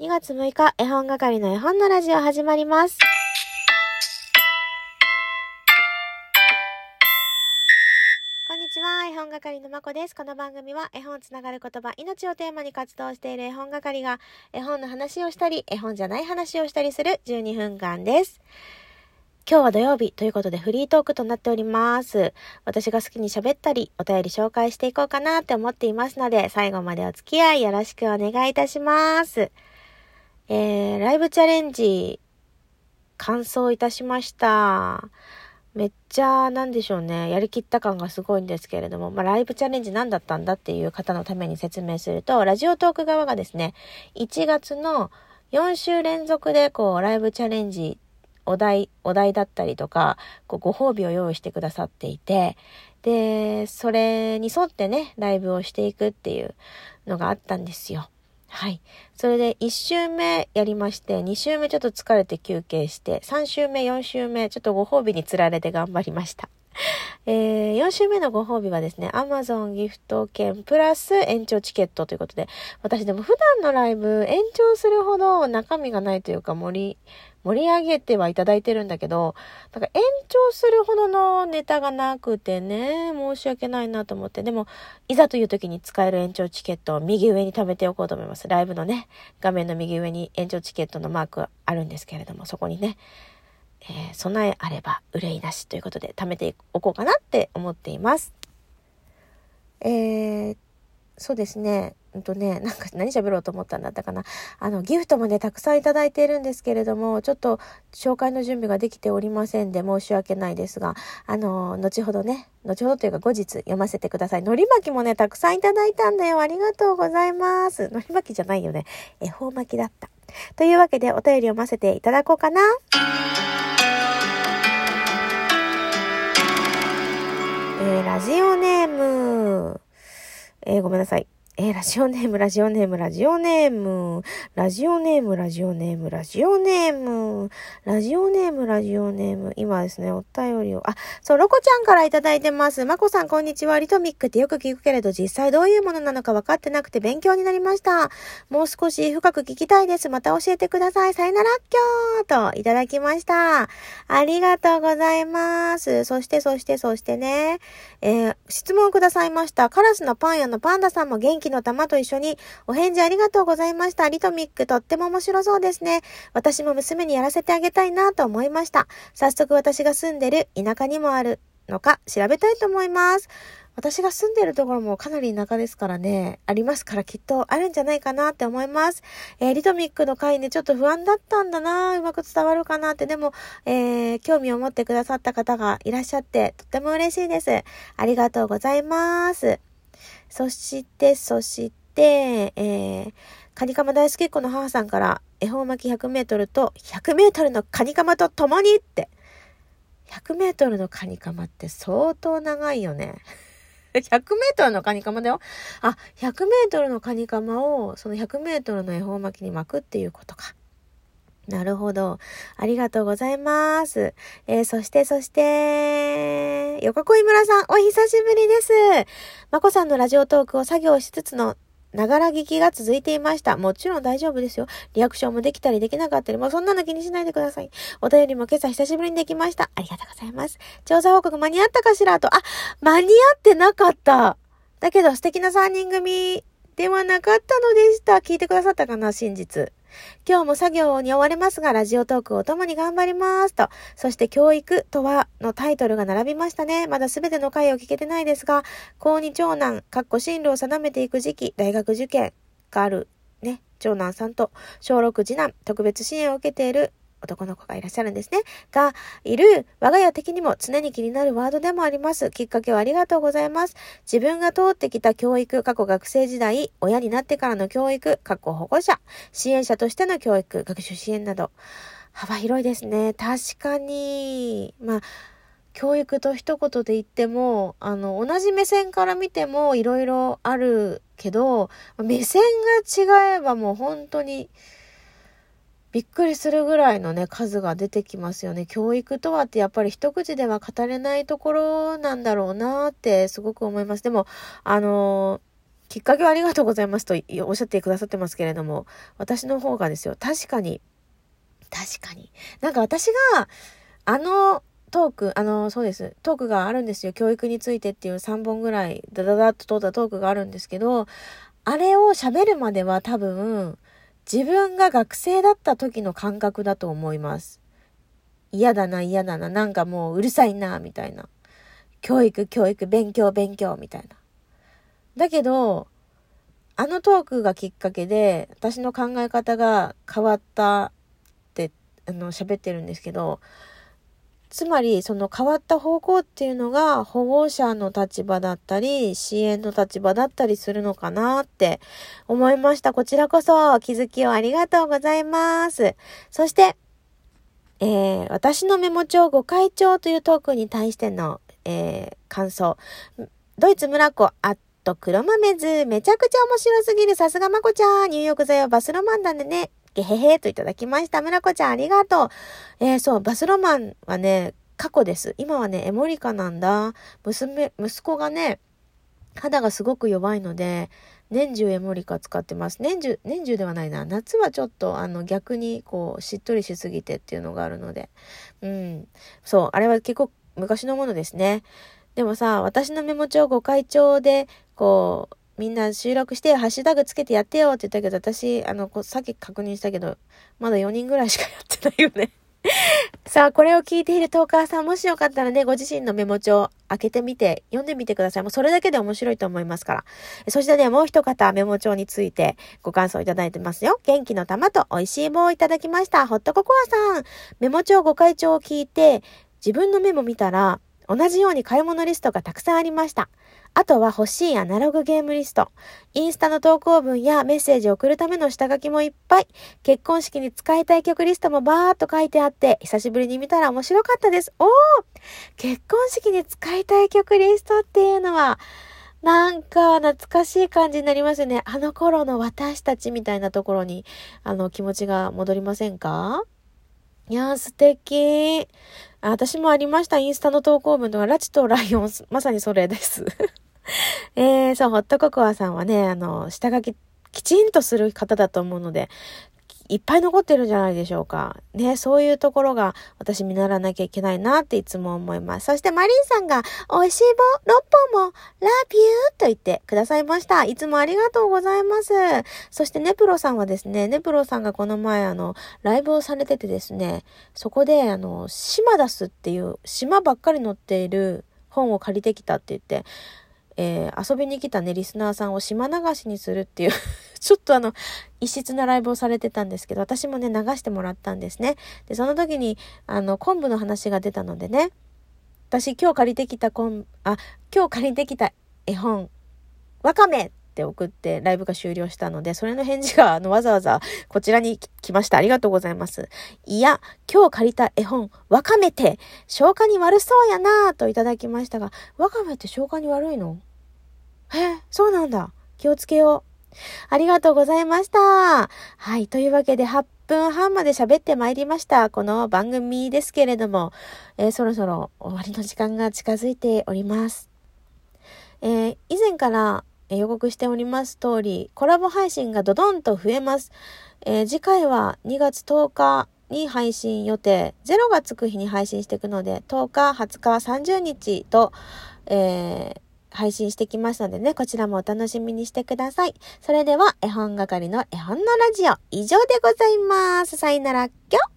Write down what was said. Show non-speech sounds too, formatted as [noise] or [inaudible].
2月6日、絵本係の絵本のラジオ始まります。こんにちは、絵本係のまこです。この番組は絵本つながる言葉、命をテーマに活動している絵本係が絵本の話をしたり、絵本じゃない話をしたりする12分間です。今日は土曜日ということでフリートークとなっております。私が好きに喋ったり、お便り紹介していこうかなって思っていますので、最後までお付き合いよろしくお願いいたします。えー、ライブチャレンジ、完走いたしました。めっちゃ、なんでしょうね、やりきった感がすごいんですけれども、まあ、ライブチャレンジ何だったんだっていう方のために説明すると、ラジオトーク側がですね、1月の4週連続で、こう、ライブチャレンジ、お題、お題だったりとか、こう、ご褒美を用意してくださっていて、で、それに沿ってね、ライブをしていくっていうのがあったんですよ。はい。それで1週目やりまして、2週目ちょっと疲れて休憩して、3週目、4週目、ちょっとご褒美につられて頑張りました。[laughs] えー、4週目のご褒美はですね、Amazon ギフト券プラス延長チケットということで、私でも普段のライブ延長するほど中身がないというか盛り、盛り上げてはいただいてるんだけど、なんか延長するほどのネタがなくてね、申し訳ないなと思って。でも、いざという時に使える延長チケットを右上に貯めておこうと思います。ライブのね、画面の右上に延長チケットのマークあるんですけれども、そこにね、えー備えあれば憂いなしということで貯めておこうかなって思っています。えー、そうですね。うんとね、なんか何喋ろうと思ったんだったかな。あの、ギフトもね、たくさんいただいているんですけれども、ちょっと紹介の準備ができておりませんで申し訳ないですが、あの、後ほどね、後ほどというか後日読ませてください。のり巻きもね、たくさんいただいたんだよ。ありがとうございます。のり巻きじゃないよね。恵方巻きだった。というわけでお便り読ませていただこうかな。えー、ラジオネーム、えー、ごめんなさい。えー、ラジオネーム、ラジオネーム、ラジオネーム、ラジオネーム、ラジオネーム、ラジオネーム、ラジオネーム、ラジオネーム、今ですね、お便りを、あ、そう、ロコちゃんからいただいてます。まこさん、こんにちは。リトミックってよく聞くけれど、実際どういうものなのか分かってなくて勉強になりました。もう少し深く聞きたいです。また教えてください。さよならっきょーと、いただきました。ありがとうございます。そして、そして、そしてね、えー質問くださいました。カラスのパン屋のパンダさんも元気の玉と一緒にお返事ありがとうございました。リトミックとっても面白そうですね。私も娘にやらせてあげたいなと思いました。早速私が住んでる田舎にもあるのか調べたいと思います。私が住んでるところもかなり田舎ですからね、ありますからきっとあるんじゃないかなって思います。えーリトミックの回ね、ちょっと不安だったんだなうまく伝わるかなって、でも、えー興味を持ってくださった方がいらっしゃって、とっても嬉しいです。ありがとうございます。そして、そして、えー、カニカマ大好きっ子の母さんから、恵方巻き100メートルと100メートルのカニカマと共にって。100メートルのカニカマって相当長いよね。[laughs] 100メートルのカニカマだよ。あ、100メートルのカニカマを、その100メートルの恵方巻きに巻くっていうことか。なるほど。ありがとうございます。えーそして、そして、横恋村さん、お久しぶりです。まこさんのラジオトークを作業しつつの、ながら聞きが続いていました。もちろん大丈夫ですよ。リアクションもできたりできなかったり、もうそんなの気にしないでください。お便りも今朝久しぶりにできました。ありがとうございます。調査報告間に合ったかしらと、あ、間に合ってなかった。だけど素敵な3人組ではなかったのでした。聞いてくださったかな真実。今日も作業に追われますが、ラジオトークを共に頑張りますと。そして、教育とはのタイトルが並びましたね。まだ全ての回を聞けてないですが、高2長男、かっこ進路を定めていく時期、大学受験がある、ね、長男さんと、小6次男、特別支援を受けている男の子がいらっしゃるんですね。が、いる、我が家的にも常に気になるワードでもあります。きっかけをありがとうございます。自分が通ってきた教育、過去学生時代、親になってからの教育、過去保護者、支援者としての教育、学習支援など、幅広いですね。確かに。まあ、教育と一言で言っても、あの、同じ目線から見てもいろいろあるけど、目線が違えばもう本当に、びっくりするぐらいのね、数が出てきますよね。教育とはってやっぱり一口では語れないところなんだろうなってすごく思います。でも、あのきっかけはありがとうございますとおっしゃってくださってますけれども、私の方がですよ、確かに、確かに。なんか私が、あのトーク、あの、そうです。トークがあるんですよ。教育についてっていう3本ぐらい、ダダダッと通ったトークがあるんですけど、あれを喋るまでは多分、自分が学生だった時の感覚だと思います。嫌だな、嫌だな、なんかもううるさいな、みたいな。教育、教育、勉強、勉強、みたいな。だけど、あのトークがきっかけで、私の考え方が変わったって、あの、喋ってるんですけど、つまり、その変わった方向っていうのが保護者の立場だったり、支援の立場だったりするのかなって思いました。こちらこそ気づきをありがとうございます。そして、えー、私のメモ帳ご会長というトークに対しての、えー、感想。ドイツ村子、あっと黒豆図、めちゃくちゃ面白すぎる、さすがまこちゃん、入浴剤はバスロマンなんでね、ゲヘヘといただきました。村子ちゃんありがとう。えー、そう、バスロマンはね、過去です。今はね、エモリカなんだ。娘、息子がね、肌がすごく弱いので、年中エモリカ使ってます。年中、年中ではないな。夏はちょっと、あの、逆に、こう、しっとりしすぎてっていうのがあるので。うん。そう、あれは結構昔のものですね。でもさ、私のメモ帳ご会長で、こう、みんな収録してハッシュタグつけてやってよって言ったけど、私、あの、さっき確認したけど、まだ4人ぐらいしかやってないよね [laughs] さあ、これを聞いているトーカーさん、もしよかったらね、ご自身のメモ帳開けてみて、読んでみてください。もうそれだけで面白いと思いますから。そしてね、もう一方、メモ帳についてご感想いただいてますよ。元気の玉と美味しい棒をいただきました。ホットココアさん。メモ帳ご会長を聞いて、自分のメモ見たら、同じように買い物リストがたくさんありました。あとは欲しいアナログゲームリスト。インスタの投稿文やメッセージを送るための下書きもいっぱい。結婚式に使いたい曲リストもバーっと書いてあって、久しぶりに見たら面白かったです。おー結婚式に使いたい曲リストっていうのは、なんか懐かしい感じになりますよね。あの頃の私たちみたいなところに、あの気持ちが戻りませんか？いやー素敵。私もありました。インスタの投稿文とは、ラチとライオン、まさにそれです。[laughs] えー、そう、ホットココアさんはね、あの、下書ききちんとする方だと思うので、いっぱい残ってるんじゃないでしょうか。ね、そういうところが私見習わなきゃいけないなっていつも思います。そしてマリンさんが、美味しい棒6本も、ラビューと言ってくださいました。いつもありがとうございます。そしてネプロさんはですね、ネプロさんがこの前あの、ライブをされててですね、そこであの、島出すっていう、島ばっかり載っている本を借りてきたって言って、えー、遊びに来たね、リスナーさんを島流しにするっていう [laughs] ちょっとあの、異質なライブをされてたんですけど、私もね、流してもらったんですね。で、その時に、あの、昆布の話が出たのでね、私今日借りてきた昆、あ、今日借りてきた絵本、わかめって送ってライブが終了したので、それの返事があのわざわざこちらに来ました。ありがとうございます。いや、今日借りた絵本、わかめて消化に悪そうやなぁといただきましたが、わかめって消化に悪いの？え、そうなんだ。気をつけよう。ありがとうございました。はい。というわけで8分半まで喋ってまいりました。この番組ですけれども、えー、そろそろ終わりの時間が近づいております。えー、以前からえ予告しております通り、コラボ配信がドドンと増えます。えー、次回は2月10日に配信予定、0がつく日に配信していくので、10日、20日、30日と、えー、配信してきますのでね、こちらもお楽しみにしてください。それでは、絵本係の絵本のラジオ、以上でございます。さよなら、きょ